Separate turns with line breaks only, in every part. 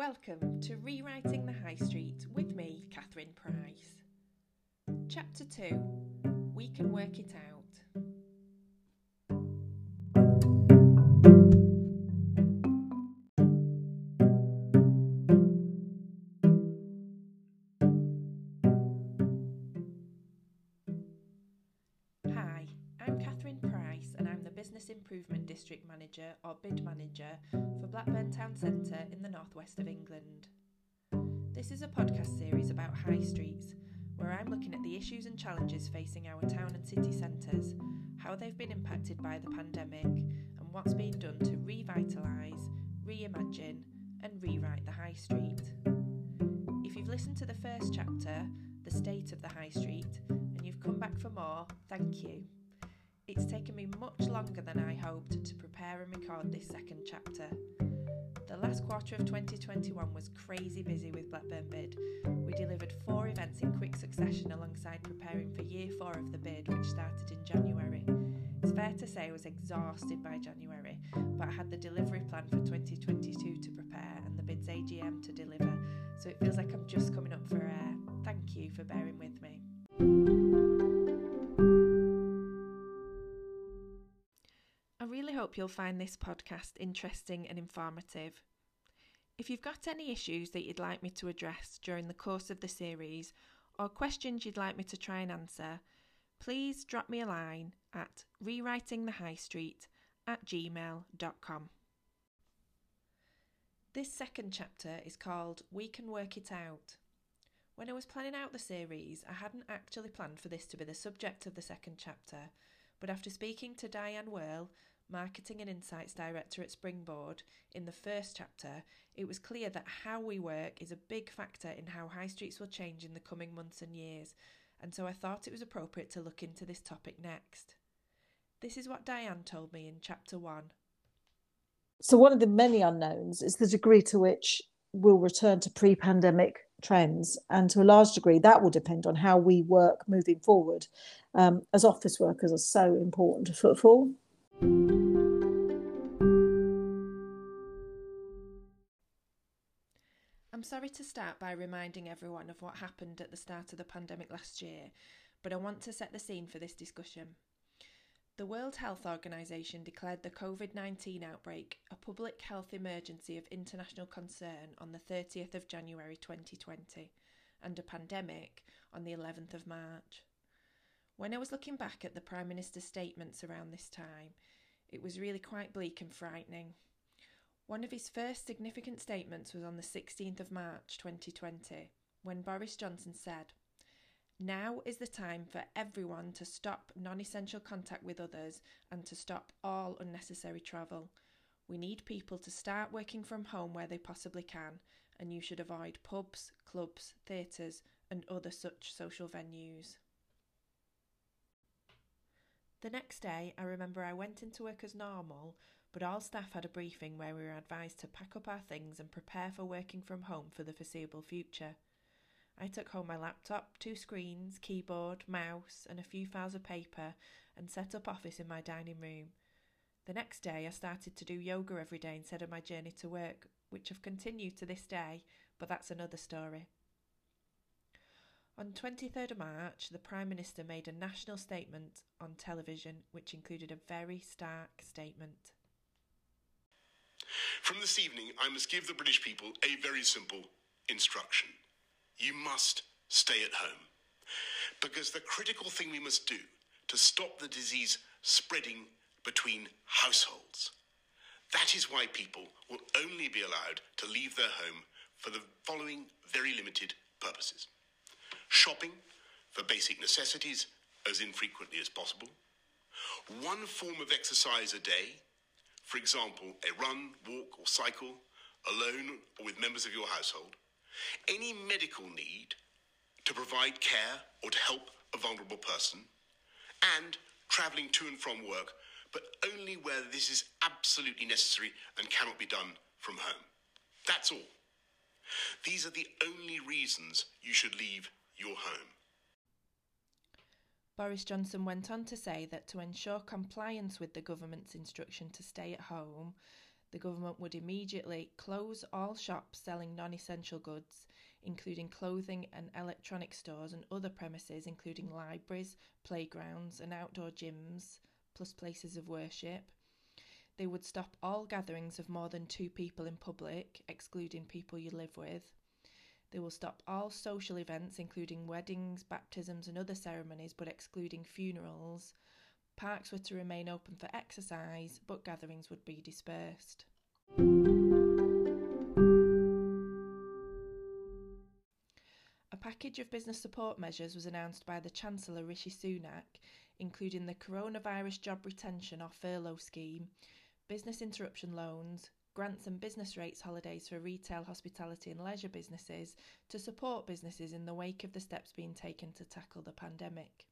welcome to Rewriting the High Street with me, Catherine Price. Chapter 2 We Can Work It Out. Improvement District Manager or BID Manager for Blackburn Town Centre in the northwest of England. This is a podcast series about high streets where I'm looking at the issues and challenges facing our town and city centres, how they've been impacted by the pandemic, and what's being done to revitalise, reimagine, and rewrite the high street. If you've listened to the first chapter, The State of the High Street, and you've come back for more, thank you. It's taken me much longer than I hoped to prepare and record this second chapter. The last quarter of 2021 was crazy busy with Blackburn Bid. We delivered four events in quick succession alongside preparing for year four of the bid, which started in January. It's fair to say I was exhausted by January, but I had the delivery plan for 2022 to prepare and the bid's AGM to deliver, so it feels like I'm just coming up for air. Thank you for bearing with me. Hope you'll find this podcast interesting and informative. If you've got any issues that you'd like me to address during the course of the series or questions you'd like me to try and answer, please drop me a line at rewritingthehighstreet at gmail.com. This second chapter is called We Can Work It Out. When I was planning out the series, I hadn't actually planned for this to be the subject of the second chapter, but after speaking to Diane Wehrle, Marketing and Insights Director at Springboard, in the first chapter, it was clear that how we work is a big factor in how high streets will change in the coming months and years, and so I thought it was appropriate to look into this topic next. This is what Diane told me in chapter one.
So, one of the many unknowns is the degree to which we'll return to pre pandemic trends. And to a large degree, that will depend on how we work moving forward, um, as office workers are so important to footfall.
I'm sorry to start by reminding everyone of what happened at the start of the pandemic last year, but I want to set the scene for this discussion. The World Health Organization declared the COVID 19 outbreak a public health emergency of international concern on the 30th of January 2020 and a pandemic on the 11th of March. When I was looking back at the Prime Minister's statements around this time, it was really quite bleak and frightening. One of his first significant statements was on the 16th of March 2020 when Boris Johnson said, now is the time for everyone to stop non essential contact with others and to stop all unnecessary travel. We need people to start working from home where they possibly can, and you should avoid pubs, clubs, theatres, and other such social venues. The next day, I remember I went into work as normal, but all staff had a briefing where we were advised to pack up our things and prepare for working from home for the foreseeable future. I took home my laptop, two screens, keyboard, mouse, and a few files of paper and set up office in my dining room. The next day, I started to do yoga every day instead of my journey to work, which I've continued to this day, but that's another story. On 23rd of March, the Prime Minister made a national statement on television which included a very stark statement.
From this evening, I must give the British people a very simple instruction you must stay at home. Because the critical thing we must do to stop the disease spreading between households, that is why people will only be allowed to leave their home for the following very limited purposes shopping for basic necessities as infrequently as possible, one form of exercise a day, for example, a run, walk, or cycle, alone or with members of your household, any medical need to provide care or to help a vulnerable person, and travelling to and from work, but only where this is absolutely necessary and cannot be done from home. That's all. These are the only reasons you should leave your home.
Boris Johnson went on to say that to ensure compliance with the government's instruction to stay at home, the government would immediately close all shops selling non essential goods, including clothing and electronic stores and other premises, including libraries, playgrounds, and outdoor gyms, plus places of worship. They would stop all gatherings of more than two people in public, excluding people you live with. They will stop all social events, including weddings, baptisms, and other ceremonies, but excluding funerals. Parks were to remain open for exercise, but gatherings would be dispersed. A package of business support measures was announced by the Chancellor Rishi Sunak, including the Coronavirus Job Retention or Furlough Scheme, business interruption loans, grants and business rates holidays for retail, hospitality, and leisure businesses to support businesses in the wake of the steps being taken to tackle the pandemic.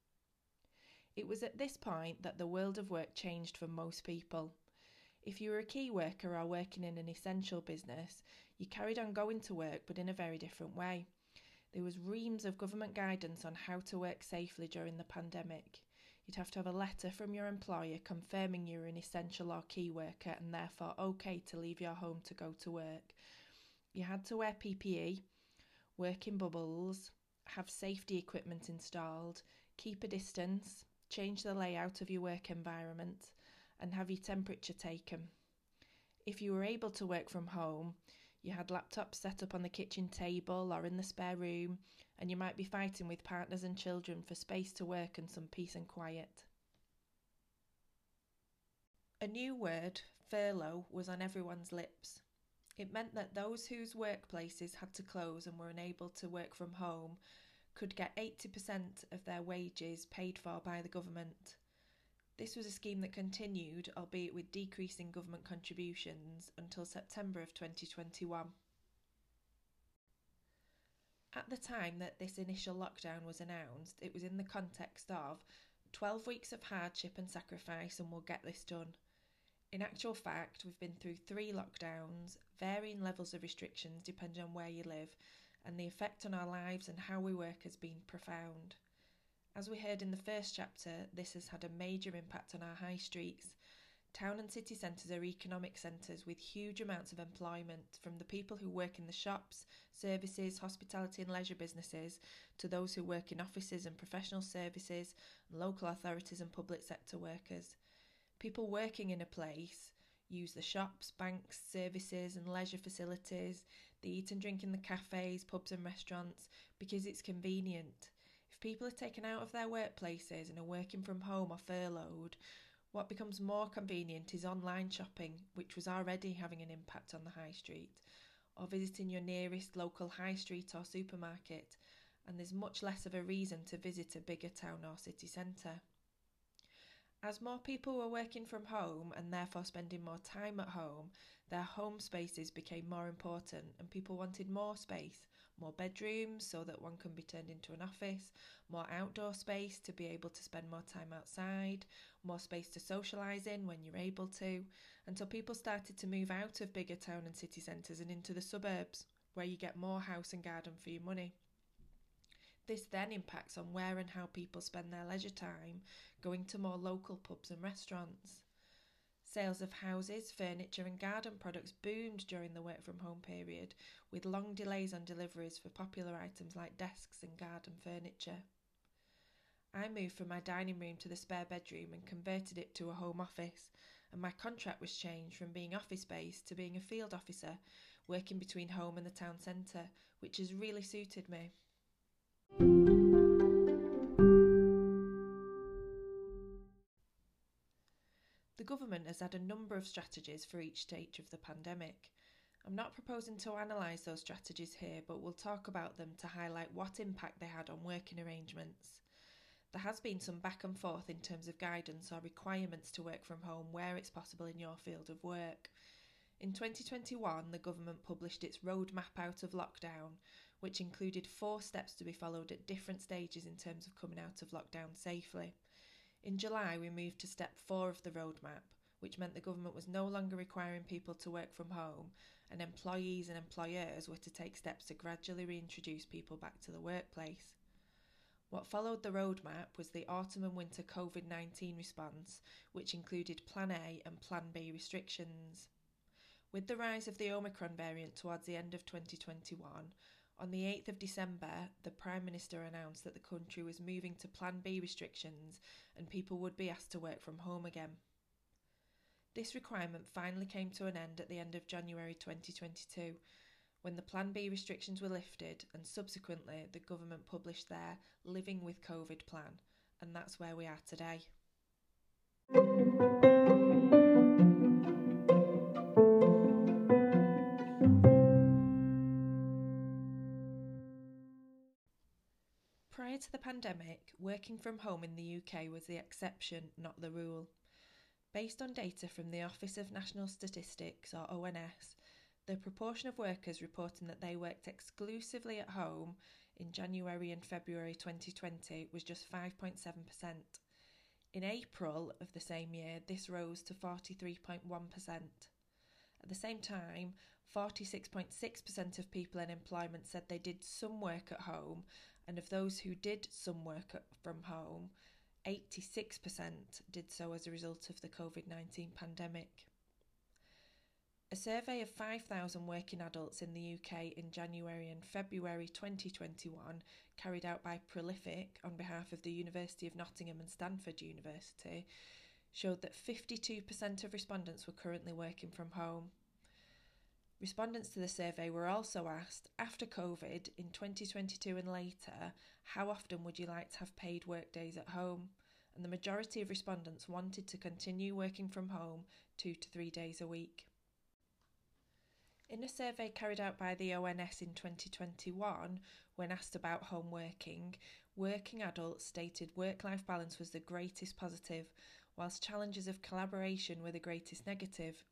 It was at this point that the world of work changed for most people. If you were a key worker or working in an essential business, you carried on going to work but in a very different way. There was reams of government guidance on how to work safely during the pandemic. You'd have to have a letter from your employer confirming you're an essential or key worker and therefore okay to leave your home to go to work. You had to wear PPE, work in bubbles, have safety equipment installed, keep a distance, change the layout of your work environment, and have your temperature taken. If you were able to work from home, you had laptops set up on the kitchen table or in the spare room, and you might be fighting with partners and children for space to work and some peace and quiet. A new word, furlough, was on everyone's lips. It meant that those whose workplaces had to close and were unable to work from home could get 80% of their wages paid for by the government. This was a scheme that continued, albeit with decreasing government contributions, until September of 2021. At the time that this initial lockdown was announced, it was in the context of 12 weeks of hardship and sacrifice, and we'll get this done. In actual fact, we've been through three lockdowns, varying levels of restrictions depending on where you live, and the effect on our lives and how we work has been profound. As we heard in the first chapter, this has had a major impact on our high streets. Town and city centres are economic centres with huge amounts of employment, from the people who work in the shops, services, hospitality, and leisure businesses to those who work in offices and professional services, local authorities and public sector workers. People working in a place use the shops, banks, services, and leisure facilities. They eat and drink in the cafes, pubs, and restaurants because it's convenient. People are taken out of their workplaces and are working from home or furloughed, what becomes more convenient is online shopping, which was already having an impact on the high street, or visiting your nearest local high street or supermarket, and there's much less of a reason to visit a bigger town or city centre. As more people were working from home and therefore spending more time at home, their home spaces became more important and people wanted more space, more bedrooms so that one can be turned into an office, more outdoor space to be able to spend more time outside, more space to socialise in when you're able to, until people started to move out of bigger town and city centres and into the suburbs, where you get more house and garden for your money. This then impacts on where and how people spend their leisure time, going to more local pubs and restaurants. Sales of houses, furniture, and garden products boomed during the work from home period, with long delays on deliveries for popular items like desks and garden furniture. I moved from my dining room to the spare bedroom and converted it to a home office, and my contract was changed from being office based to being a field officer, working between home and the town centre, which has really suited me. Government has had a number of strategies for each stage of the pandemic. I'm not proposing to analyse those strategies here, but we'll talk about them to highlight what impact they had on working arrangements. There has been some back and forth in terms of guidance or requirements to work from home where it's possible in your field of work. In 2021, the government published its roadmap out of lockdown, which included four steps to be followed at different stages in terms of coming out of lockdown safely. In July, we moved to step four of the roadmap, which meant the government was no longer requiring people to work from home, and employees and employers were to take steps to gradually reintroduce people back to the workplace. What followed the roadmap was the autumn and winter COVID 19 response, which included Plan A and Plan B restrictions. With the rise of the Omicron variant towards the end of 2021, on the 8th of December, the Prime Minister announced that the country was moving to Plan B restrictions and people would be asked to work from home again. This requirement finally came to an end at the end of January 2022 when the Plan B restrictions were lifted and subsequently the government published their Living with COVID plan, and that's where we are today. Prior to the pandemic, working from home in the UK was the exception, not the rule. Based on data from the Office of National Statistics, or ONS, the proportion of workers reporting that they worked exclusively at home in January and February 2020 was just 5.7%. In April of the same year, this rose to 43.1%. At the same time, 46.6% of people in employment said they did some work at home, and of those who did some work from home, 86% did so as a result of the COVID 19 pandemic. A survey of 5,000 working adults in the UK in January and February 2021, carried out by Prolific on behalf of the University of Nottingham and Stanford University, showed that 52% of respondents were currently working from home. Respondents to the survey were also asked, after COVID in 2022 and later, how often would you like to have paid work days at home? And the majority of respondents wanted to continue working from home two to three days a week. In a survey carried out by the ONS in 2021, when asked about home working, working adults stated work life balance was the greatest positive, whilst challenges of collaboration were the greatest negative.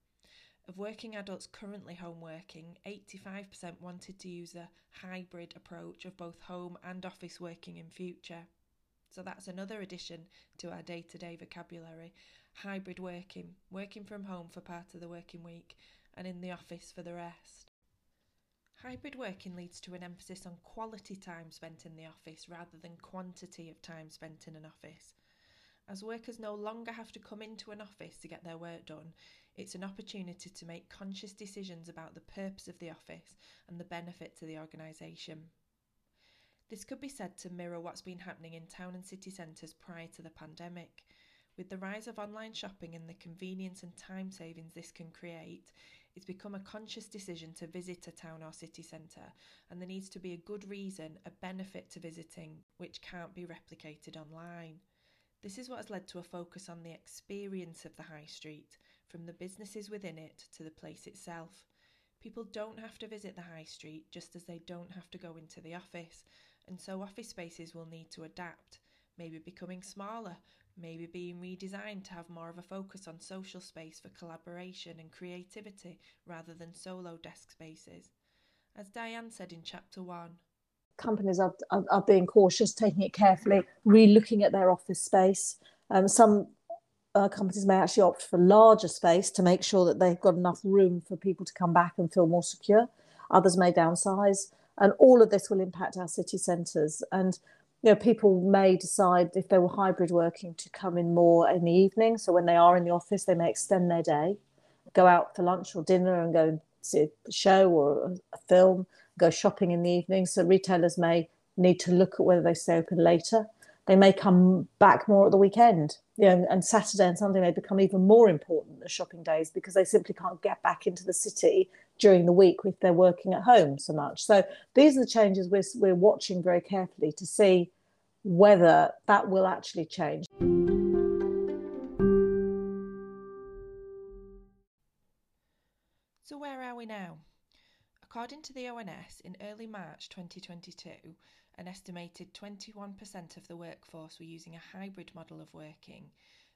Of working adults currently home working, 85% wanted to use a hybrid approach of both home and office working in future. So that's another addition to our day to day vocabulary hybrid working, working from home for part of the working week and in the office for the rest. Hybrid working leads to an emphasis on quality time spent in the office rather than quantity of time spent in an office. As workers no longer have to come into an office to get their work done, it's an opportunity to make conscious decisions about the purpose of the office and the benefit to the organisation. This could be said to mirror what's been happening in town and city centres prior to the pandemic. With the rise of online shopping and the convenience and time savings this can create, it's become a conscious decision to visit a town or city centre, and there needs to be a good reason, a benefit to visiting, which can't be replicated online. This is what has led to a focus on the experience of the high street, from the businesses within it to the place itself. People don't have to visit the high street just as they don't have to go into the office, and so office spaces will need to adapt, maybe becoming smaller, maybe being redesigned to have more of a focus on social space for collaboration and creativity rather than solo desk spaces. As Diane said in chapter one,
companies are, are, are being cautious, taking it carefully, re looking at their office space. Um, some uh, companies may actually opt for larger space to make sure that they've got enough room for people to come back and feel more secure. Others may downsize, and all of this will impact our city centres. And you know, people may decide if they were hybrid working to come in more in the evening. So when they are in the office, they may extend their day, go out for lunch or dinner, and go and see a show or a film, go shopping in the evening. So retailers may need to look at whether they stay open later they may come back more at the weekend. You know, and Saturday and Sunday may become even more important as shopping days because they simply can't get back into the city during the week if they're working at home so much. So these are the changes we're, we're watching very carefully to see whether that will actually change.
So, where are we now? According to the ONS, in early March 2022, an estimated 21% of the workforce were using a hybrid model of working,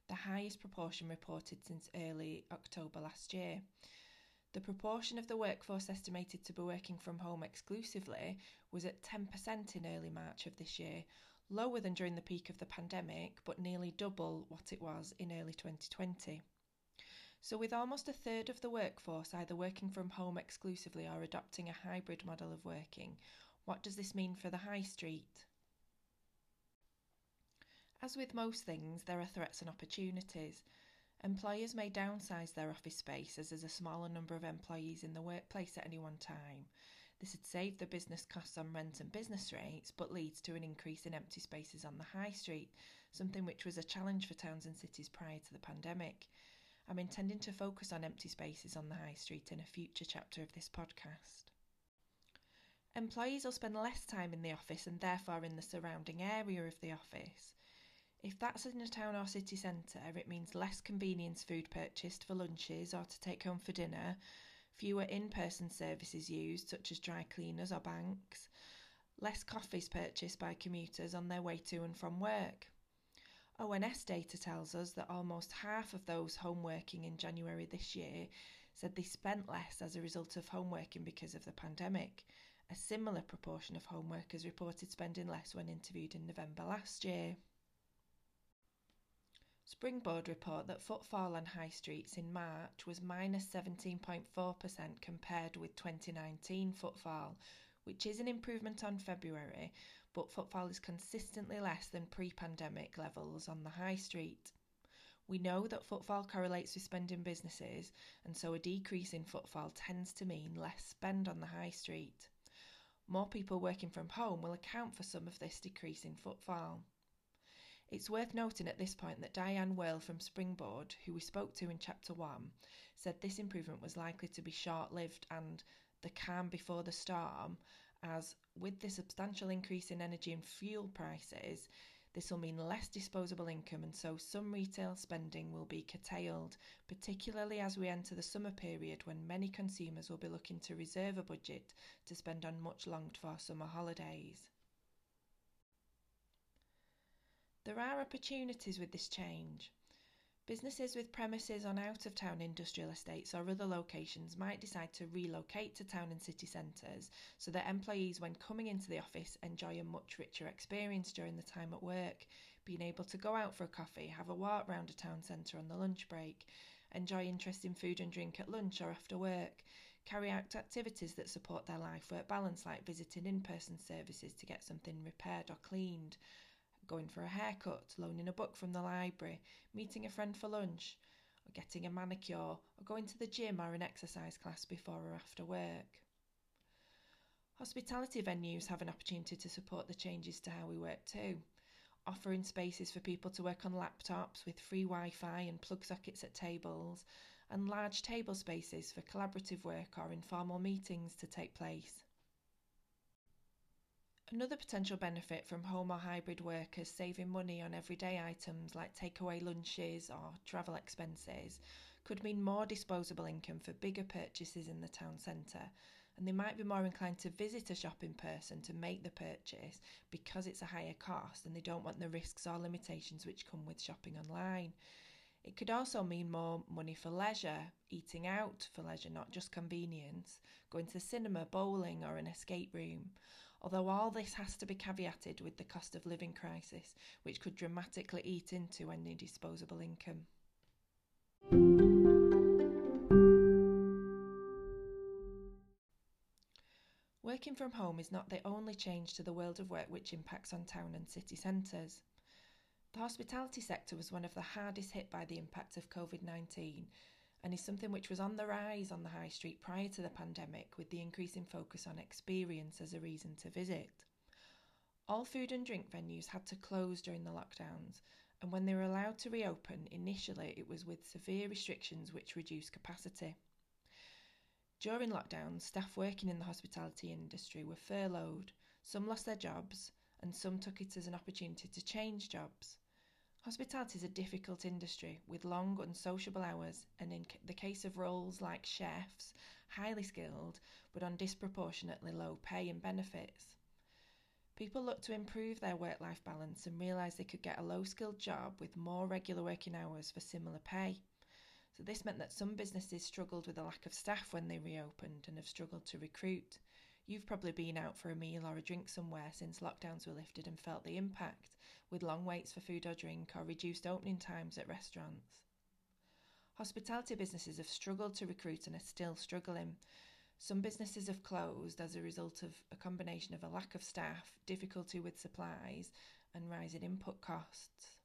the highest proportion reported since early October last year. The proportion of the workforce estimated to be working from home exclusively was at 10% in early March of this year, lower than during the peak of the pandemic, but nearly double what it was in early 2020. So, with almost a third of the workforce either working from home exclusively or adopting a hybrid model of working, what does this mean for the high street? As with most things, there are threats and opportunities. Employers may downsize their office space as there's a smaller number of employees in the workplace at any one time. This would save the business costs on rent and business rates, but leads to an increase in empty spaces on the high street, something which was a challenge for towns and cities prior to the pandemic. I'm intending to focus on empty spaces on the high street in a future chapter of this podcast. Employees will spend less time in the office and therefore in the surrounding area of the office. If that's in a town or city centre, it means less convenience food purchased for lunches or to take home for dinner, fewer in person services used, such as dry cleaners or banks, less coffees purchased by commuters on their way to and from work. ONS data tells us that almost half of those home working in January this year said they spent less as a result of home working because of the pandemic. A similar proportion of home workers reported spending less when interviewed in November last year. Springboard report that footfall on high streets in March was minus 17.4% compared with 2019 footfall, which is an improvement on February, but footfall is consistently less than pre pandemic levels on the high street. We know that footfall correlates with spending businesses, and so a decrease in footfall tends to mean less spend on the high street. More people working from home will account for some of this decrease in footfall. It's worth noting at this point that Diane Wehrle from Springboard, who we spoke to in Chapter 1, said this improvement was likely to be short lived and the calm before the storm, as with the substantial increase in energy and fuel prices, this will mean less disposable income, and so some retail spending will be curtailed, particularly as we enter the summer period when many consumers will be looking to reserve a budget to spend on much longed for summer holidays. There are opportunities with this change. Businesses with premises on out of town industrial estates or other locations might decide to relocate to town and city centres so that employees, when coming into the office, enjoy a much richer experience during the time at work, being able to go out for a coffee, have a walk round a town centre on the lunch break, enjoy interesting food and drink at lunch or after work, carry out activities that support their life work balance, like visiting in person services to get something repaired or cleaned going for a haircut, loaning a book from the library, meeting a friend for lunch, or getting a manicure, or going to the gym or an exercise class before or after work. Hospitality venues have an opportunity to support the changes to how we work too, offering spaces for people to work on laptops with free Wi Fi and plug sockets at tables, and large table spaces for collaborative work or informal meetings to take place. Another potential benefit from home or hybrid workers saving money on everyday items like takeaway lunches or travel expenses could mean more disposable income for bigger purchases in the town centre, and they might be more inclined to visit a shop in person to make the purchase because it's a higher cost and they don't want the risks or limitations which come with shopping online. It could also mean more money for leisure, eating out for leisure, not just convenience, going to cinema, bowling, or an escape room although all this has to be caveated with the cost of living crisis, which could dramatically eat into any disposable income. Working from home is not the only change to the world of work which impacts on town and city centres. The hospitality sector was one of the hardest hit by the impact of COVID 19 and is something which was on the rise on the high street prior to the pandemic, with the increasing focus on experience as a reason to visit. All food and drink venues had to close during the lockdowns, and when they were allowed to reopen, initially it was with severe restrictions which reduced capacity. During lockdown, staff working in the hospitality industry were furloughed, some lost their jobs, and some took it as an opportunity to change jobs. Hospitality is a difficult industry with long, unsociable hours, and in the case of roles like chefs, highly skilled but on disproportionately low pay and benefits. People look to improve their work life balance and realise they could get a low skilled job with more regular working hours for similar pay. So, this meant that some businesses struggled with a lack of staff when they reopened and have struggled to recruit. You've probably been out for a meal or a drink somewhere since lockdowns were lifted and felt the impact, with long waits for food or drink or reduced opening times at restaurants. Hospitality businesses have struggled to recruit and are still struggling. Some businesses have closed as a result of a combination of a lack of staff, difficulty with supplies, and rising input costs.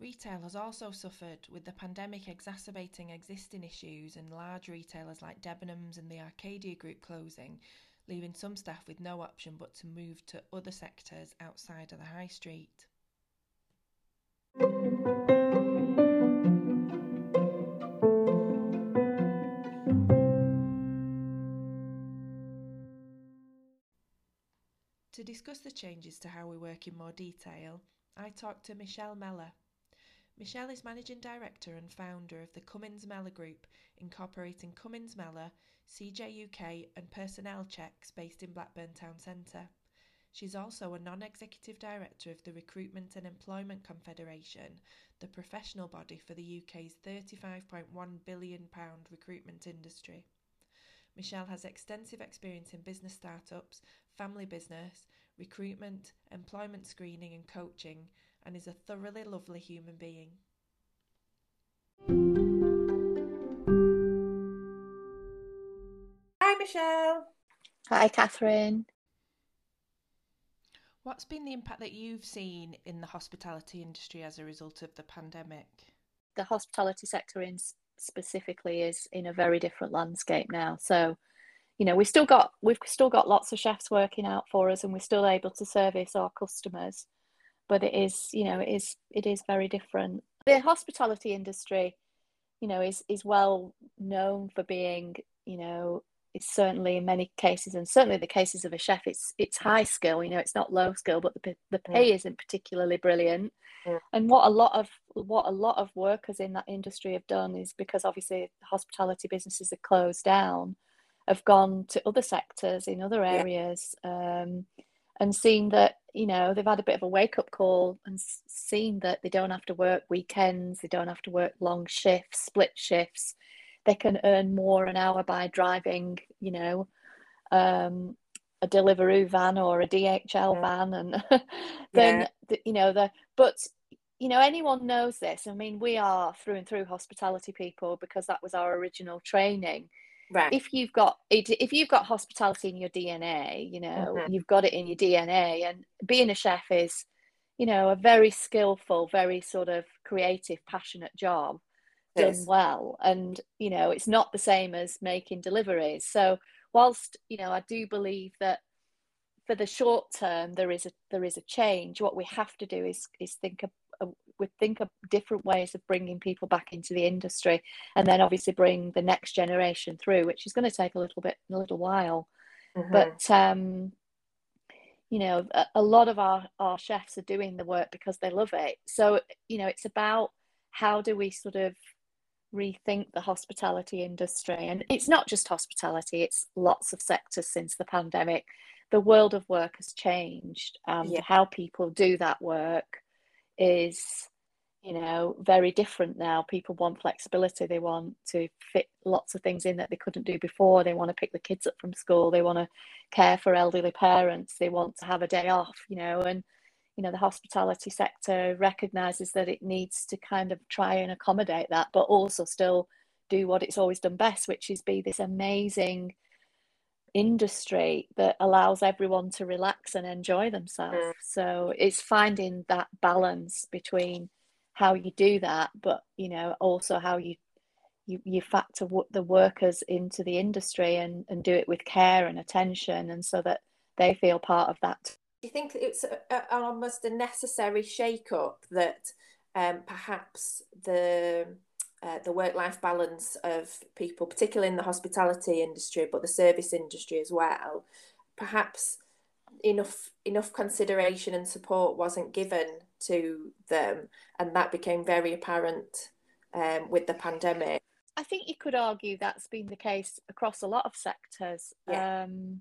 Retail has also suffered, with the pandemic exacerbating existing issues and large retailers like Debenhams and the Arcadia Group closing, leaving some staff with no option but to move to other sectors outside of the high street. To discuss the changes to how we work in more detail, I talked to Michelle Mellor. Michelle is Managing Director and founder of the Cummins Mellor Group, incorporating Cummins Mellor, CJ UK, and Personnel Checks based in Blackburn Town Centre. She's also a non executive director of the Recruitment and Employment Confederation, the professional body for the UK's £35.1 billion recruitment industry. Michelle has extensive experience in business startups, family business, recruitment, employment screening, and coaching, and is a thoroughly lovely human being. Hi, Michelle.
Hi, Catherine.
What's been the impact that you've seen in the hospitality industry as a result of the pandemic?
The hospitality sector in specifically is in a very different landscape now. So, you know, we've still got we've still got lots of chefs working out for us, and we're still able to service our customers. But it is, you know, it is it is very different. The hospitality industry, you know, is is well known for being, you know, it's certainly in many cases, and certainly the cases of a chef, it's it's high skill. You know, it's not low skill, but the the pay yeah. isn't particularly brilliant. Yeah. And what a lot of what a lot of workers in that industry have done is because obviously hospitality businesses are closed down have gone to other sectors in other areas yeah. um, and seen that you know they've had a bit of a wake up call and seen that they don't have to work weekends they don't have to work long shifts split shifts they can earn more an hour by driving you know um, a Deliveroo van or a DHL yeah. van and then yeah. the, you know the but you know anyone knows this I mean we are through and through hospitality people because that was our original training
Right.
If you've got if you've got hospitality in your DNA, you know, mm-hmm. you've got it in your DNA and being a chef is, you know, a very skillful, very sort of creative, passionate job done well. And, you know, it's not the same as making deliveries. So whilst, you know, I do believe that for the short term there is a there is a change, what we have to do is is think we think of different ways of bringing people back into the industry and then obviously bring the next generation through which is going to take a little bit a little while. Mm-hmm. but um you know a, a, lot of our our chefs are doing the work because they love it. So you know it's about how do we sort of rethink the hospitality industry? And it's not just hospitality it's lots of sectors since the pandemic. The world of work has changed and yeah. how people do that work is you know very different now. People want flexibility. They want to fit lots of things in that they couldn't do before. They want to pick the kids up from school. They want to care for elderly parents. They want to have a day off you know and you know the hospitality sector recognizes that it needs to kind of try and accommodate that but also still do what it's always done best which is be this amazing industry that allows everyone to relax and enjoy themselves. Mm. So it's finding that balance between how you do that, but you know also how you you, you factor the workers into the industry and, and do it with care and attention, and so that they feel part of that.
Do you think it's a, a, almost a necessary shake up that um, perhaps the uh, the work life balance of people, particularly in the hospitality industry, but the service industry as well, perhaps enough enough consideration and support wasn't given to them, and that became very apparent um, with the pandemic.
I think you could argue that's been the case across a lot of sectors. Yeah. Um,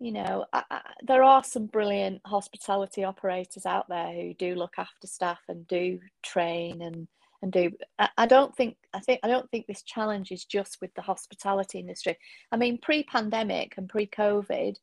you know, I, I, there are some brilliant hospitality operators out there who do look after staff and do train and and do. I, don't think i think i don't think this challenge is just with the hospitality industry. I mean pre-pandemic and pre-covid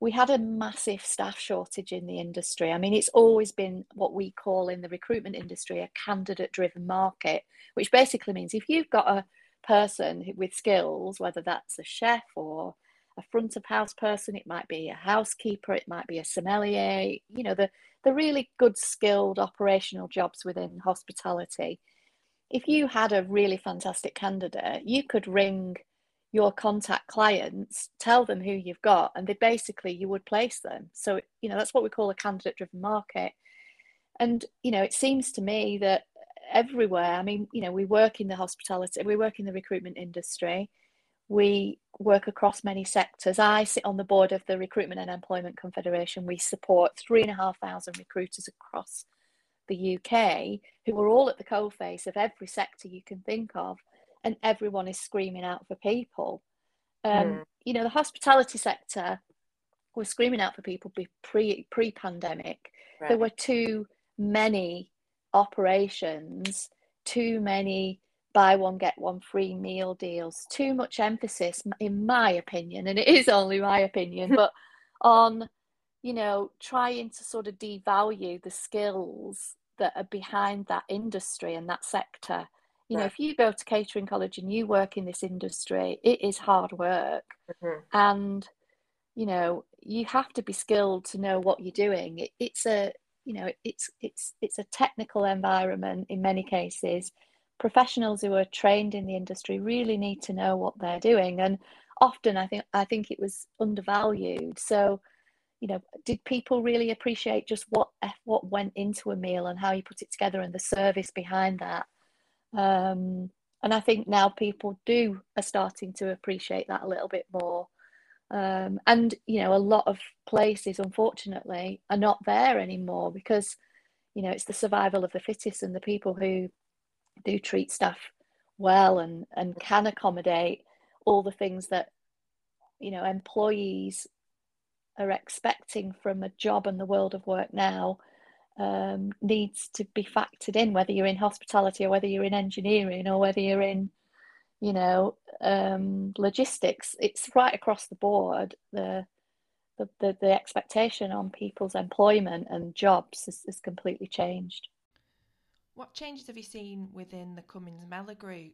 we had a massive staff shortage in the industry. I mean it's always been what we call in the recruitment industry a candidate driven market which basically means if you've got a person with skills whether that's a chef or a front of house person it might be a housekeeper it might be a sommelier you know the the really good skilled operational jobs within hospitality. If you had a really fantastic candidate you could ring your contact clients tell them who you've got and they basically you would place them. So you know that's what we call a candidate driven market. And you know it seems to me that everywhere i mean you know we work in the hospitality we work in the recruitment industry we work across many sectors. I sit on the board of the Recruitment and Employment Confederation. We support three and a half thousand recruiters across the UK who are all at the coalface of every sector you can think of, and everyone is screaming out for people. Um, mm. You know, the hospitality sector was screaming out for people pre pre pandemic. Right. There were too many operations, too many buy one get one free meal deals. Too much emphasis in my opinion and it is only my opinion but on you know trying to sort of devalue the skills that are behind that industry and that sector. You know if you go to catering college and you work in this industry it is hard work. Mm-hmm. and you know you have to be skilled to know what you're doing. It, it's a you know it's it's it's a technical environment in many cases professionals who are trained in the industry really need to know what they're doing. And often i think i think it was undervalued. So you know did people really appreciate just what what went into a meal and how you put it together and the service behind that? Um, and i think now people do are starting to appreciate that a little bit more. Um, and you know a lot of places unfortunately are not there anymore because you know it's the survival of the fittest and the people who do treat staff well and and can accommodate all the things that you know employees are expecting from a job and the world of work now um, needs to be factored in whether you're in hospitality or whether you're in engineering or whether you're in you know um, logistics. It's right across the board the, the the, the expectation on people's employment and jobs has, has completely changed
what changes have you seen within the Cummins Mellor group?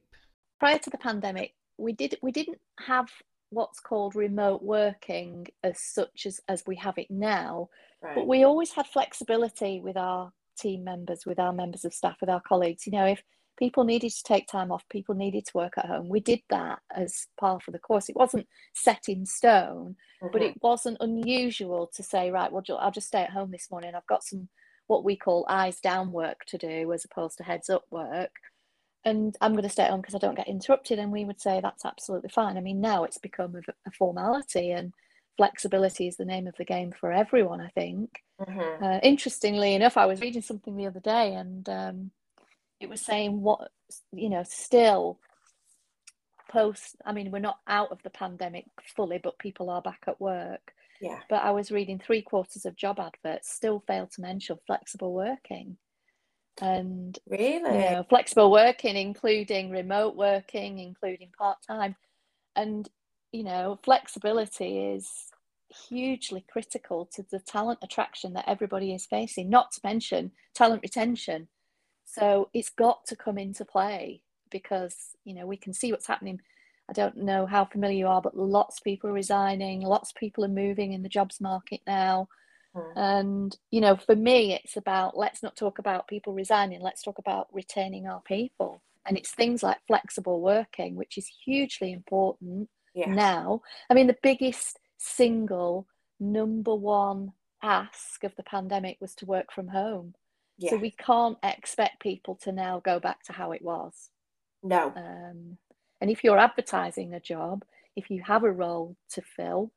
Prior to the pandemic, we did we didn't have what's called remote working as such as, as we have it now. Right. But we always had flexibility with our team members, with our members of staff, with our colleagues. You know, if people needed to take time off, people needed to work at home. We did that as part of the course. It wasn't set in stone, mm-hmm. but it wasn't unusual to say, right, well, I'll just stay at home this morning. I've got some what we call eyes down work to do as opposed to heads up work. And I'm going to stay at home because I don't get interrupted. And we would say that's absolutely fine. I mean, now it's become a, a formality and flexibility is the name of the game for everyone, I think. Mm-hmm. Uh, interestingly enough, I was reading something the other day and um, it was saying what, you know, still post, I mean, we're not out of the pandemic fully, but people are back at work.
Yeah.
But I was reading three quarters of job adverts still fail to mention flexible working. And
really,
you know, flexible working, including remote working, including part time. And, you know, flexibility is hugely critical to the talent attraction that everybody is facing, not to mention talent retention. So it's got to come into play because, you know, we can see what's happening I don't know how familiar you are, but lots of people are resigning, lots of people are moving in the jobs market now. Mm. And, you know, for me, it's about let's not talk about people resigning, let's talk about retaining our people. And it's things like flexible working, which is hugely important yeah. now. I mean, the biggest single number one ask of the pandemic was to work from home. Yeah. So we can't expect people to now go back to how it was.
No.
Um, and if you're advertising a job, if you have a role to fill,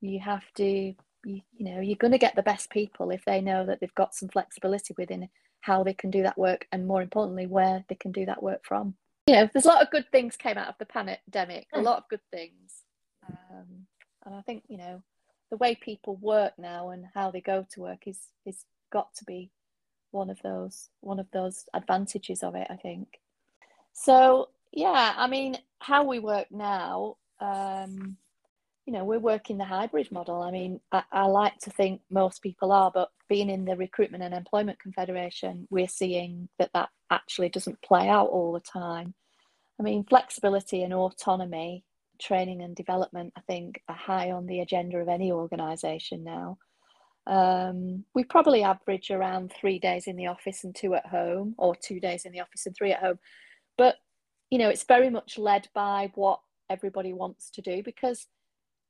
you have to, you, you know, you're going to get the best people if they know that they've got some flexibility within how they can do that work and more importantly, where they can do that work from. You know, there's a lot of good things came out of the pandemic, a hmm. lot of good things. Um, and I think, you know, the way people work now and how they go to work is is got to be one of those one of those advantages of it, I think. So yeah, I mean, how we work now, um, you know, we're working the hybrid model. I mean, I, I, like to think most people are, but being in the Recruitment and Employment Confederation, we're seeing that that actually doesn't play out all the time. I mean, flexibility and autonomy, training and development, I think, are high on the agenda of any organisation now. Um, we probably average around three days in the office and two at home, or two days in the office and three at home. But you know, it's very much led by what everybody wants to do because,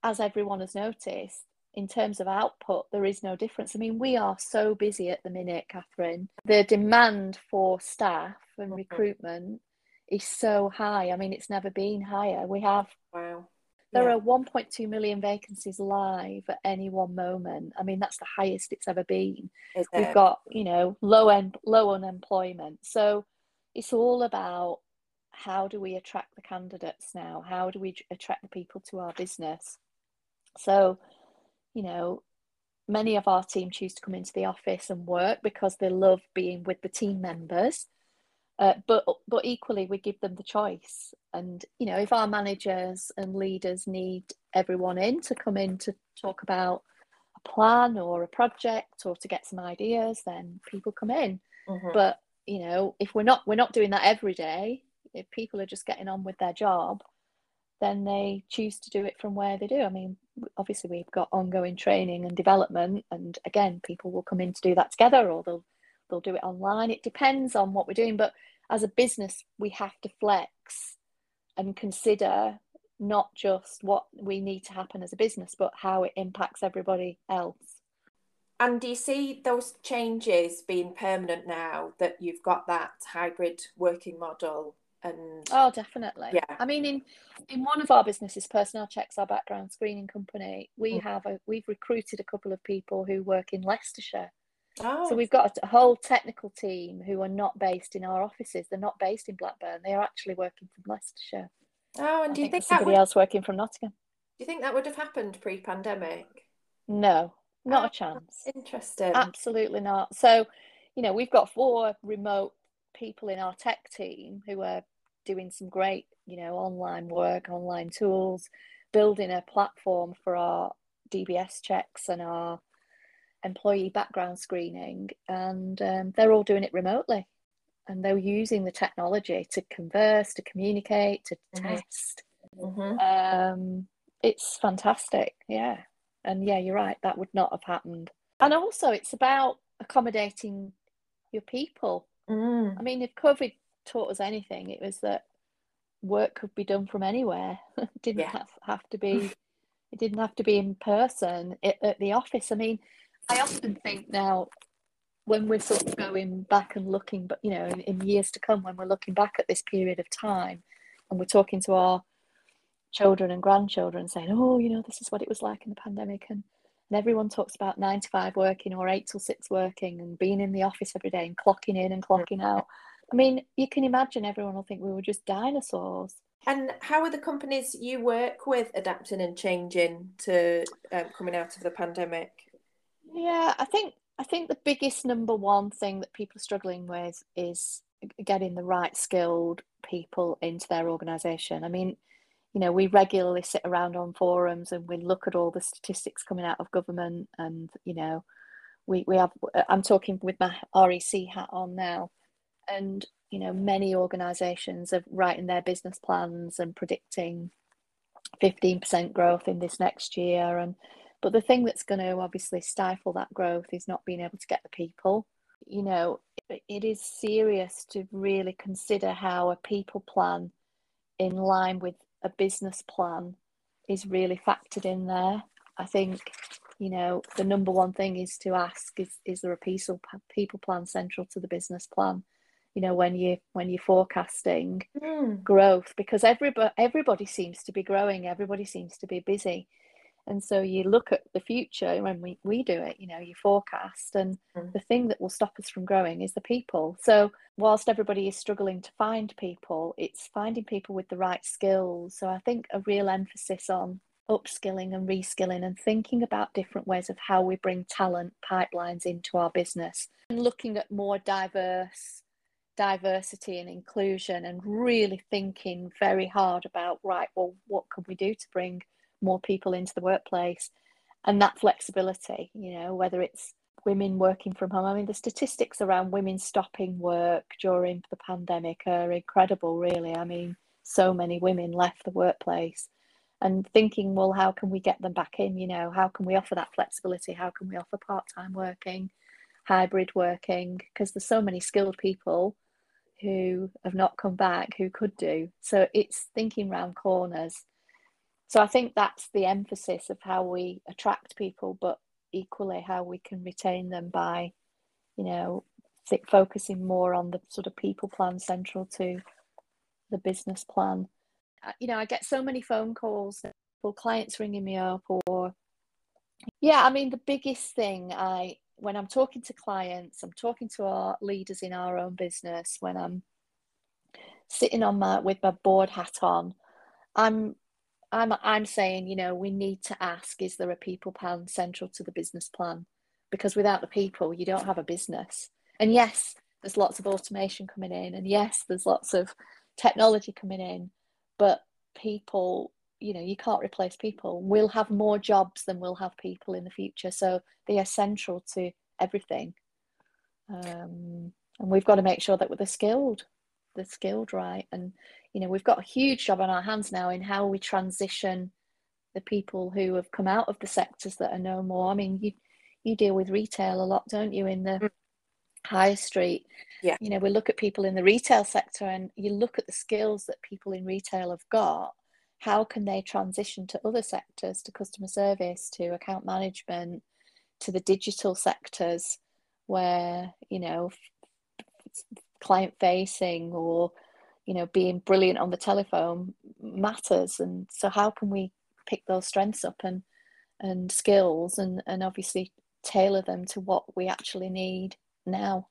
as everyone has noticed, in terms of output, there is no difference. I mean, we are so busy at the minute, Catherine. The demand for staff and mm-hmm. recruitment is so high. I mean, it's never been higher. We have
wow.
There yeah. are 1.2 million vacancies live at any one moment. I mean, that's the highest it's ever been. We've got, you know, low end, low unemployment. So it's all about how do we attract the candidates now? How do we attract the people to our business? So, you know, many of our team choose to come into the office and work because they love being with the team members uh, but but equally, we give them the choice. And you know, if our managers and leaders need everyone in to come in to talk about a plan or a project or to get some ideas, then people come in. Mm-hmm. But you know, if we're not we're not doing that every day, if people are just getting on with their job, then they choose to do it from where they do. I mean, obviously we've got ongoing training and development, and again, people will come in to do that together, or they'll they'll do it online. It depends on what we're doing, but as a business, we have to flex and consider not just what we need to happen as a business, but how it impacts everybody else.
And do you see those changes being permanent now that you've got that hybrid working model? And
oh, definitely. Yeah. I mean, in in one of our businesses, Personnel Checks, our background screening company, we mm. have a we've recruited a couple of people who work in Leicestershire Oh. So we've got a whole technical team who are not based in our offices. They're not based in Blackburn. They are actually working from Leicestershire.
Oh, and do you think, think
somebody
would...
else working from Nottingham?
Do you think that would have happened pre-pandemic?
No, not oh, a chance.
Interesting.
Absolutely not. So, you know, we've got four remote people in our tech team who are doing some great, you know, online work, online tools, building a platform for our DBS checks and our employee background screening, and um, they're all doing it remotely. And they're using the technology to converse, to communicate, to mm-hmm. test. Mm-hmm. Um, it's fantastic, yeah. And yeah, you're right, that would not have happened. And also, it's about accommodating your people. Mm. I mean, if COVID taught us anything, it was that work could be done from anywhere. it didn't yeah. have, have to be. It didn't have to be in person at, at the office. I mean, I often think now when we're sort of going back and looking, but you know, in, in, years to come, when we're looking back at this period of time and we're talking to our children and grandchildren saying, oh, you know, this is what it was like in the pandemic. And, and everyone talks about nine to five working or eight till six working and being in the office every day and clocking in and clocking out. I mean, you can imagine everyone will think we were just dinosaurs.
And how are the companies you work with adapting and changing to um, coming out of the pandemic?
Yeah, I think I think the biggest number one thing that people are struggling with is getting the right skilled people into their organization. I mean, you know, we regularly sit around on forums and we look at all the statistics coming out of government and, you know, we, we have I'm talking with my REC hat on now and you know many organizations are writing their business plans and predicting 15% growth in this next year and but the thing that's going to obviously stifle that growth is not being able to get the people. You know, it is serious to really consider how a people plan in line with a business plan is really factored in there. I think, you know, the number one thing is to ask is, is there a people people plan central to the business plan? You know, when you when you're forecasting mm. growth, because everybody everybody seems to be growing, everybody seems to be busy and so you look at the future when we, we do it you know you forecast and mm. the thing that will stop us from growing is the people so whilst everybody is struggling to find people it's finding people with the right skills so i think a real emphasis on upskilling and reskilling and thinking about different ways of how we bring talent pipelines into our business and looking at more diverse diversity and inclusion and really thinking very hard about right well what can we do to bring more people into the workplace and that flexibility you know whether it's women working from home i mean the statistics around women stopping work during the pandemic are incredible really i mean so many women left the workplace and thinking, well, how can we get them back in? You know, how can we offer that flexibility? How can we offer part time working, hybrid working? Because there's so many skilled people who have not come back who could do. So it's thinking round corners. So I think that's the emphasis of how we attract people, but equally how we can retain them by, you know, focusing more on the sort of people plan central to the business plan. Uh, you know, I get so many phone calls, or clients ringing me up, or yeah, I mean, the biggest thing I when I'm talking to clients, I'm talking to our leaders in our own business, when I'm sitting on my with my board hat on, I'm I'm I'm saying, you know, we need to ask, is there a people plan central to the business plan? Because without the people, you don't have a business. And yes, there's lots of automation coming in, and yes, there's lots of technology coming in, but people you know you can't replace people. We'll have more jobs than we'll have people in the future. So they are central to everything. Um, and we've got to make sure that we're the skilled they're skilled right? And you know we've got a huge job on our hands now in how we transition the people who have come out of the sectors that are no more. I mean you you deal with retail a lot don't you in the mm. high street?
Yeah.
You know we look at people in the retail sector and you look at the skills that people in retail have got how can they transition to other sectors to customer service to account management to the digital sectors where you know client facing or you know being brilliant on the telephone matters? And so how can we pick those strengths up and and skills and and obviously tailor them to what we actually need now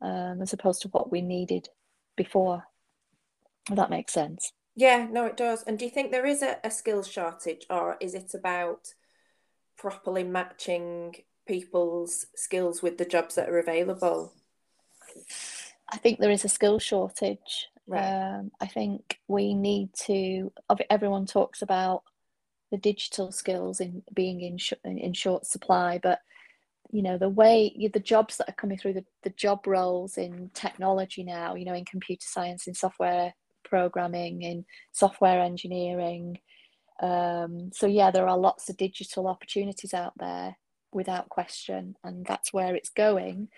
um, as opposed to what we needed before? If that makes sense
yeah, no, it does. And do you think there is a, a skills shortage, or is it about properly matching people's skills with the jobs that are available?
I think there is a skill shortage. Right. Um, I think we need to. Everyone talks about the digital skills in being in sh- in short supply, but you know the way the jobs that are coming through the, the job roles in technology now, you know, in computer science, in software programming, in software engineering. Um, so, yeah, there are lots of digital opportunities out there without question, and that's where it's going.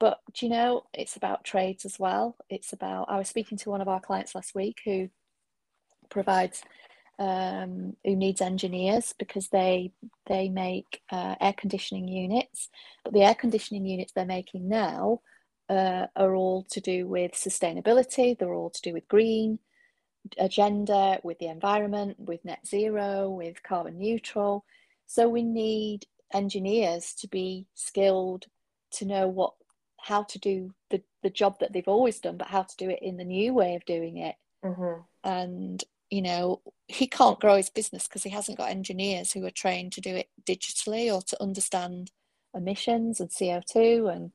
But do you know, it's about trades as well. It's about, I was speaking to one of our clients last week who provides um, who needs engineers because they they make uh, air conditioning units, but the air conditioning units they're making now uh, are all to do with sustainability, they're all to do with green agenda, with the environment, with net zero, with carbon neutral. So we need engineers to be skilled to know what how to do the, the job that they've always done, but how to do it in the new way of doing it.
Mm-hmm.
And you know, he can't grow his business because he hasn't got engineers who are trained to do it digitally or to understand emissions and CO2 and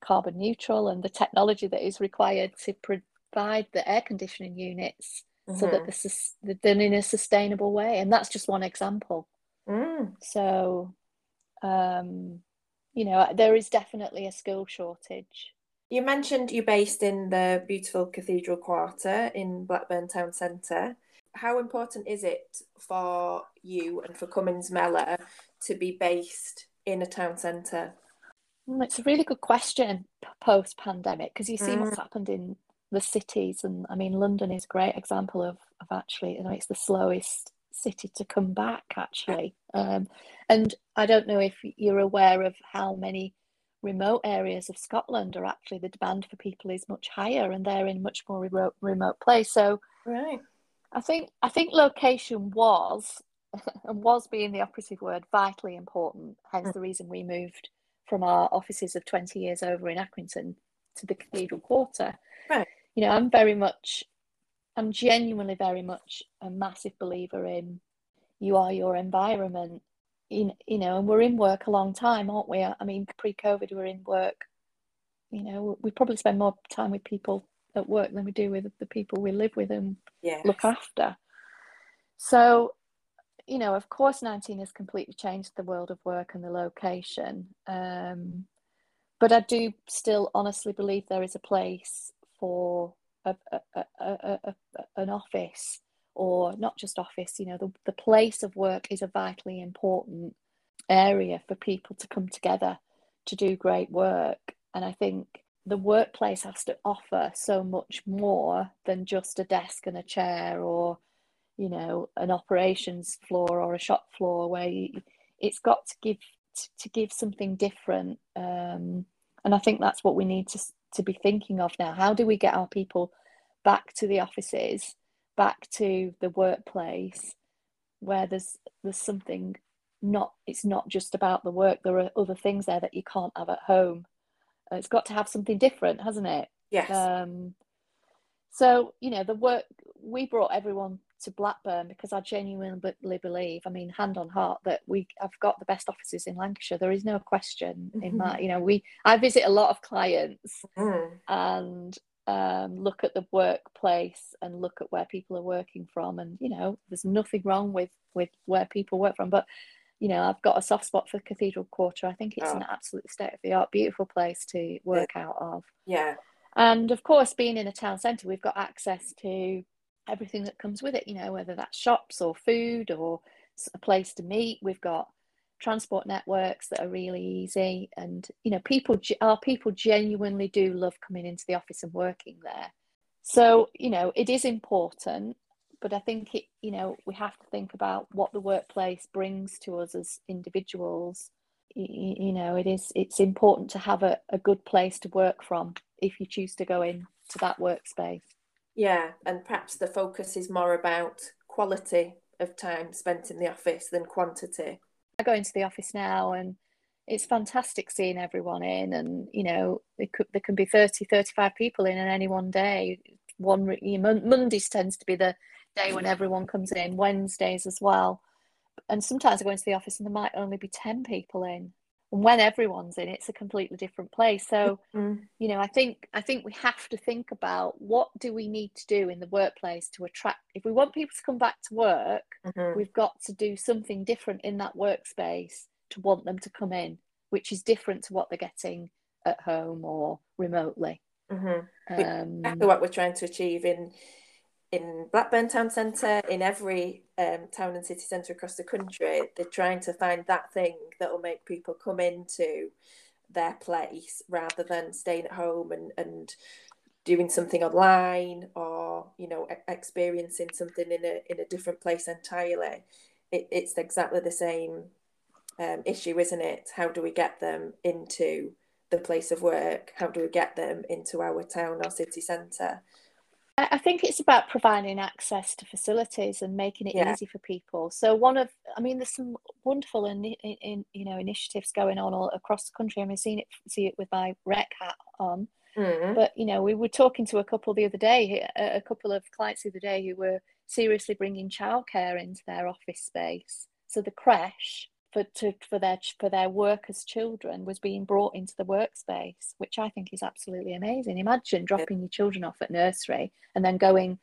carbon neutral and the technology that is required to provide the air conditioning units mm-hmm. so that this is done in a sustainable way. And that's just one example.
Mm.
so um, you know there is definitely a skill shortage.
You mentioned you're based in the beautiful cathedral quarter in blackburn town centre. How important is it for you and for cummins mellor to be based in a town centre
it's a really good question post pandemic because you see mm. what's happened in the cities, and I mean, London is a great example of, of actually, you know, it's the slowest city to come back actually. Um, and I don't know if you're aware of how many remote areas of Scotland are actually the demand for people is much higher, and they're in much more remote remote place. So,
right,
I think I think location was and was being the operative word vitally important. Hence mm. the reason we moved from our offices of 20 years over in Accrington to the Cathedral Quarter.
Right.
You know, I'm very much, I'm genuinely very much a massive believer in you are your environment. In, you know, and we're in work a long time, aren't we? I mean, pre-COVID, we're in work. You know, we probably spend more time with people at work than we do with the people we live with and
yes.
look after. So you know, of course, 19 has completely changed the world of work and the location. Um, but I do still honestly believe there is a place for a, a, a, an office or not just office, you know, the, the place of work is a vitally important area for people to come together to do great work. And I think the workplace has to offer so much more than just a desk and a chair or, you know, an operations floor or a shop floor where you, it's got to give to give something different. Um, and I think that's what we need to to be thinking of now. How do we get our people back to the offices back to the workplace where there's there's something not it's not just about the work there are other things there that you can't have at home it's got to have something different hasn't it
yes
um so you know the work we brought everyone to blackburn because i genuinely believe i mean hand on heart that we have got the best offices in lancashire there is no question in mm-hmm. that you know we i visit a lot of clients mm. and um, look at the workplace and look at where people are working from and you know there's nothing wrong with with where people work from but you know i've got a soft spot for cathedral quarter i think it's oh. an absolute state of the art beautiful place to work yeah. out of
yeah
and of course being in a town centre we've got access to everything that comes with it you know whether that's shops or food or a place to meet. We've got transport networks that are really easy and you know people our people genuinely do love coming into the office and working there. So you know it is important but i think it you know we have to think about what the workplace brings to us as individuals. You, you know it is it's important to have a, a good place to work from if you choose to go in to that workspace
yeah and perhaps the focus is more about quality of time spent in the office than quantity.
I go into the office now and it's fantastic seeing everyone in and you know there, could, there can be 30 35 people in in any one day. One you know, mondays tends to be the day when everyone comes in wednesdays as well. And sometimes i go into the office and there might only be 10 people in and when everyone's in it's a completely different place so mm-hmm. you know i think i think we have to think about what do we need to do in the workplace to attract if we want people to come back to work mm-hmm. we've got to do something different in that workspace to want them to come in which is different to what they're getting at home or remotely
mm-hmm. um, exactly what we're trying to achieve in in Blackburn Town Centre, in every um, town and city centre across the country, they're trying to find that thing that will make people come into their place rather than staying at home and, and doing something online or you know experiencing something in a in a different place entirely. It, it's exactly the same um, issue, isn't it? How do we get them into the place of work? How do we get them into our town or city centre?
I think it's about providing access to facilities and making it yeah. easy for people. So one of, I mean, there's some wonderful in, in, you know initiatives going on all across the country. I mean, seen it see it with my rec hat on. Mm-hmm. But you know, we were talking to a couple the other day, a couple of clients the other day who were seriously bringing childcare into their office space. So the creche for to for their for their workers' children was being brought into the workspace, which I think is absolutely amazing. Imagine dropping your children off at nursery and then going,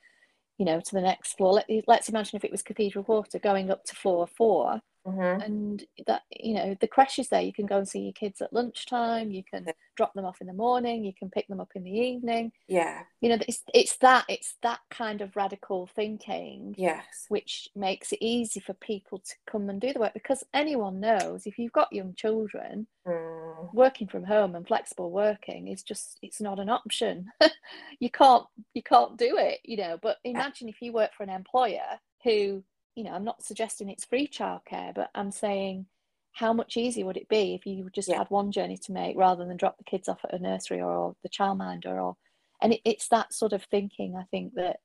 you know, to the next floor. Let, let's imagine if it was Cathedral Quarter, going up to floor four Mm-hmm. And that, you know, the creche is there. You can go and see your kids at lunchtime. You can yeah. drop them off in the morning. You can pick them up in the evening.
Yeah.
You know, it's, it's that, it's that kind of radical thinking.
Yes.
Which makes it easy for people to come and do the work because anyone knows if you've got young children, mm. working from home and flexible working is just, it's not an option. you can't, you can't do it, you know, but imagine yeah. if you work for an employer who you know, I'm not suggesting it's free childcare, but I'm saying how much easier would it be if you just yeah. had one journey to make rather than drop the kids off at a nursery or the childminder or and it, it's that sort of thinking I think that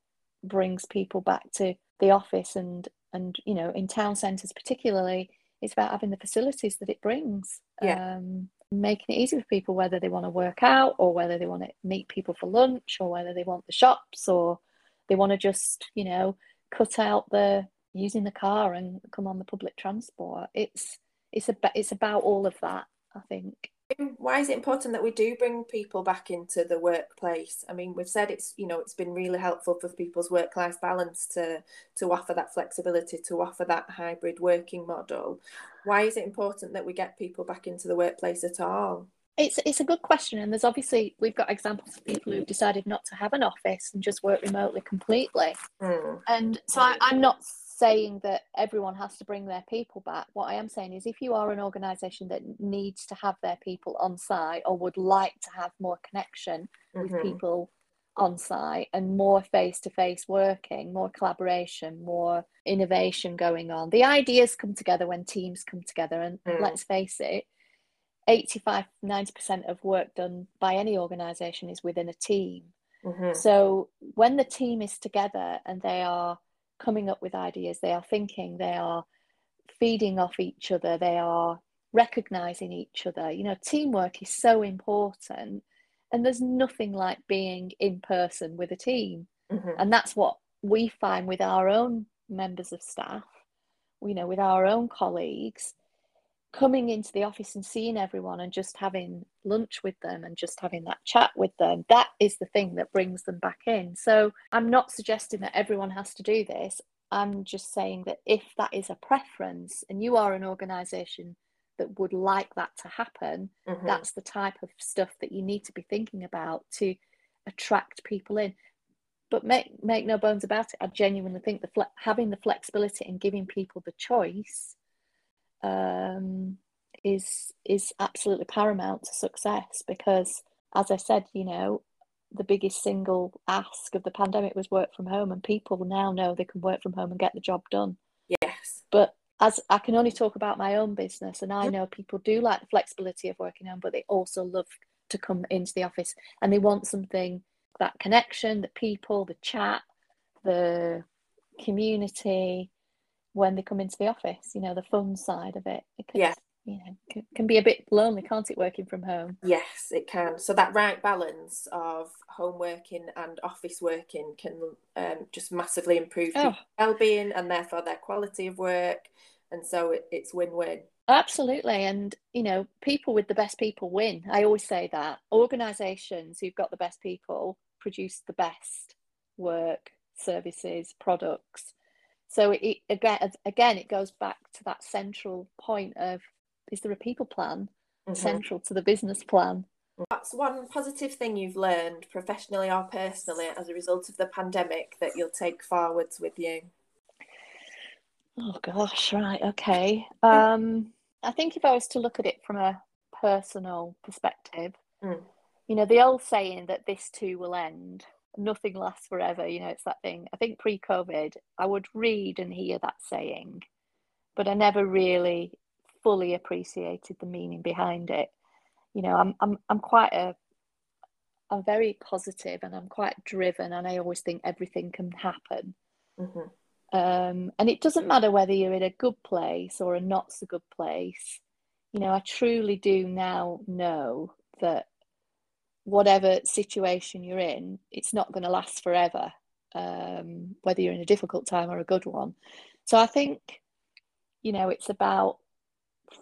brings people back to the office and and you know in town centres particularly it's about having the facilities that it brings
yeah.
um, making it easy for people whether they want to work out or whether they want to meet people for lunch or whether they want the shops or they want to just you know cut out the using the car and come on the public transport. It's it's about it's about all of that. I think.
Why is it important that we do bring people back into the workplace? I mean, we've said it's you know it's been really helpful for people's work life balance to to offer that flexibility, to offer that hybrid working model. Why is it important that we get people back into the workplace at all?
It's it's a good question, and there's obviously we've got examples of people who've decided not to have an office and just work remotely completely. Mm. And so I, I'm not saying that everyone has to bring their people back. What I am saying is, if you are an organisation that needs to have their people on site or would like to have more connection mm-hmm. with people on site and more face to face working, more collaboration, more innovation going on, the ideas come together when teams come together. And mm. let's face it, 85 90% of work done by any organisation is within a team. Mm-hmm. So when the team is together and they are coming up with ideas, they are thinking, they are feeding off each other, they are recognizing each other. You know, teamwork is so important. And there's nothing like being in person with a team. Mm-hmm. And that's what we find with our own members of staff, you know, with our own colleagues coming into the office and seeing everyone and just having lunch with them and just having that chat with them that is the thing that brings them back in. So i'm not suggesting that everyone has to do this. I'm just saying that if that is a preference and you are an organization that would like that to happen mm-hmm. that's the type of stuff that you need to be thinking about to attract people in. But make make no bones about it. I genuinely think the fle- having the flexibility and giving people the choice um, is is absolutely paramount to success because, as I said, you know, the biggest single ask of the pandemic was work from home, and people now know they can work from home and get the job done.
Yes,
but as I can only talk about my own business, and I know people do like the flexibility of working home, but they also love to come into the office and they want something that connection, the people, the chat, the community, when they come into the office you know the fun side of it, it can,
yeah.
you know can, can be a bit lonely can't it working from home?
Yes it can. So that right balance of home working and office working can um, just massively improve oh. well-being and therefore their quality of work. And so it, it's win-win.
Absolutely. And you know people with the best people win. I always say that. Organizations who've got the best people produce the best work services products so it, again, again, it goes back to that central point of is there a people plan mm-hmm. central to the business plan?
That's one positive thing you've learned professionally or personally as a result of the pandemic that you'll take forwards with you.
Oh gosh, right, okay. Um, I think if I was to look at it from a personal perspective, mm. you know, the old saying that this too will end nothing lasts forever. You know, it's that thing. I think pre COVID, I would read and hear that saying, but I never really fully appreciated the meaning behind it. You know, I'm I'm I'm quite a I'm very positive and I'm quite driven, and I always think everything can happen. Mm-hmm. Um, and it doesn't matter whether you're in a good place or a not so good place. You know, I truly do now know that whatever situation you're in, it's not going to last forever, um, whether you're in a difficult time or a good one. So I think, you know, it's about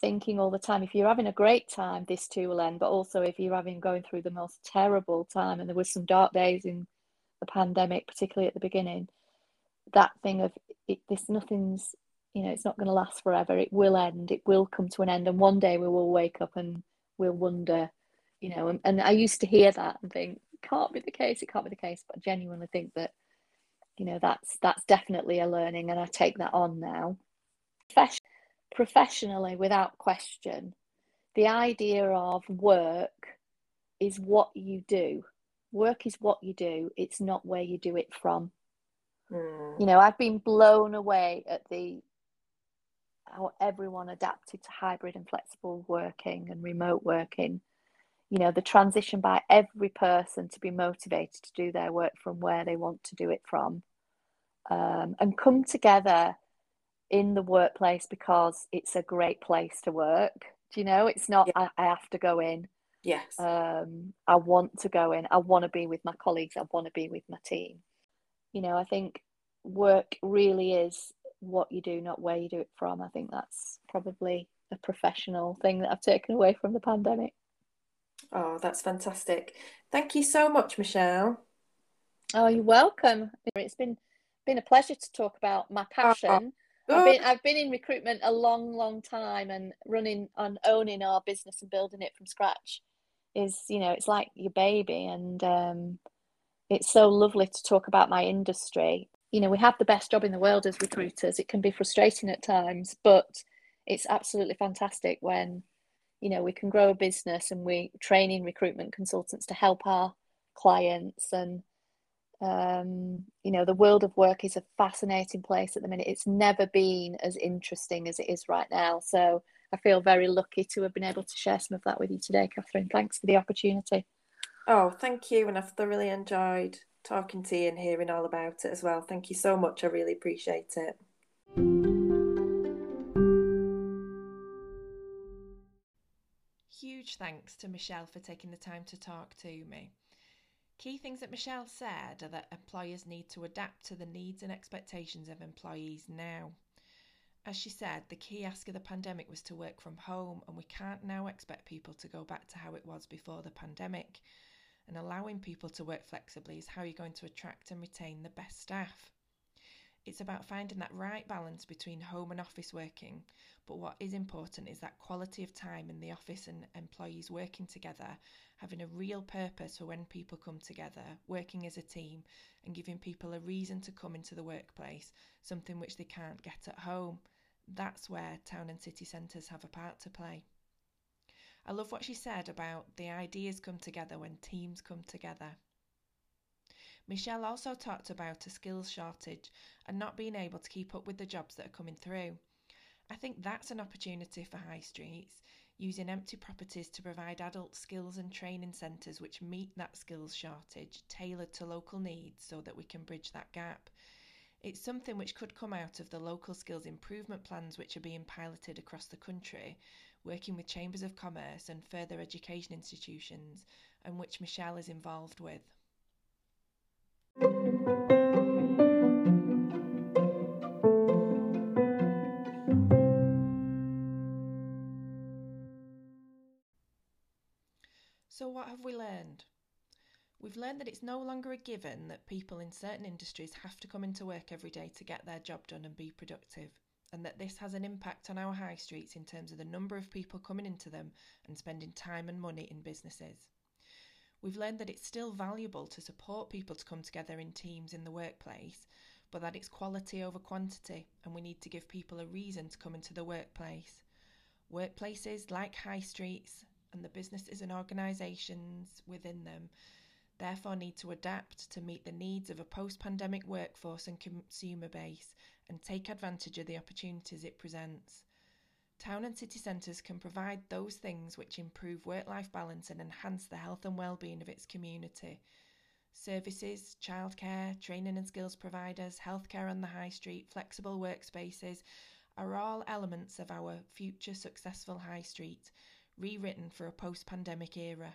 thinking all the time. If you're having a great time, this too will end. But also, if you're having going through the most terrible time, and there was some dark days in the pandemic, particularly at the beginning, that thing of it, this nothing's, you know, it's not going to last forever. It will end. It will come to an end, and one day we will wake up and we'll wonder you know and, and i used to hear that and think can't be the case it can't be the case but I genuinely think that you know that's that's definitely a learning and i take that on now. Professionally without question the idea of work is what you do. Work is what you do it's not where you do it from. Mm. you know i've been blown away at the how everyone adapted to hybrid and flexible working and remote working you know the transition by every person to be motivated to do their work from where they want to do it from um, and come together in the workplace because it's a great place to work. Do you know? It's not yeah. I, I, have to go in.
Yes.
Um, i want to go in. I want to be with my colleagues. I want to be with my team. You know i think work really is what you do not where you do it from. I think that's probably a professional thing that i've taken away from the pandemic
Oh, that's fantastic. Thank you so much, Michelle.
Oh, you're welcome. It's been been a pleasure to talk about my passion. Oh, I've been I've been in recruitment a long, long time and running and owning our business and building it from scratch is you know it's like your baby and um, it's so lovely to talk about my industry you know we have the best job in the world as recruiters it can be frustrating at times but it's absolutely fantastic when you know we can grow a business and we training recruitment consultants to help our clients. And um, you know the world of work is a fascinating place at the minute. It's never been as interesting as it is right now. So i feel very lucky to have been able to share some of that with you today catherine. Thanks for the opportunity.
Oh thank you. And i've thoroughly enjoyed talking to you and hearing all about it as well. Thank you so much. I really appreciate it
Huge thanks to Michelle for taking the time to talk to me. Key things that Michelle said are that employers need to adapt to the needs and expectations of employees now. As she said, the key ask of the pandemic was to work from home, and we can't now expect people to go back to how it was before the pandemic. And allowing people to work flexibly is how you're going to attract and retain the best staff. It's about finding that right balance between home and office working. But what is important is that quality of time in the office and employees working together, having a real purpose for when people come together, working as a team, and giving people a reason to come into the workplace, something which they can't get at home. That's where town and city centres have a part to play. I love what she said about the ideas come together when teams come together. Michelle also talked about a skills shortage and not being able to keep up with the jobs that are coming through. I think that's an opportunity for high streets, using empty properties to provide adult skills and training centres which meet that skills shortage, tailored to local needs so that we can bridge that gap. It's something which could come out of the local skills improvement plans which are being piloted across the country, working with chambers of commerce and further education institutions, and which Michelle is involved with. So, what have we learned? We've learned that it's no longer a given that people in certain industries have to come into work every day to get their job done and be productive, and that this has an impact on our high streets in terms of the number of people coming into them and spending time and money in businesses. We've learned that it's still valuable to support people to come together in teams in the workplace, but that it's quality over quantity, and we need to give people a reason to come into the workplace. Workplaces like high streets and the businesses and organisations within them therefore need to adapt to meet the needs of a post pandemic workforce and consumer base and take advantage of the opportunities it presents. Town and city centres can provide those things which improve work life balance and enhance the health and well-being of its community. Services, childcare, training and skills providers, healthcare on the high street, flexible workspaces are all elements of our future successful high street, rewritten for a post pandemic era.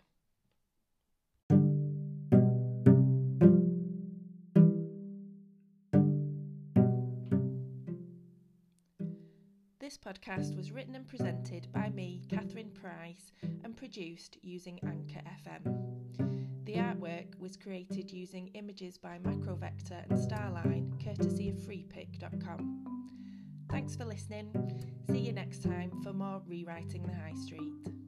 Podcast was written and presented by me, Catherine Price, and produced using Anchor FM. The artwork was created using images by Macrovector and Starline, courtesy of freepik.com. Thanks for listening. See you next time for more Rewriting the High Street.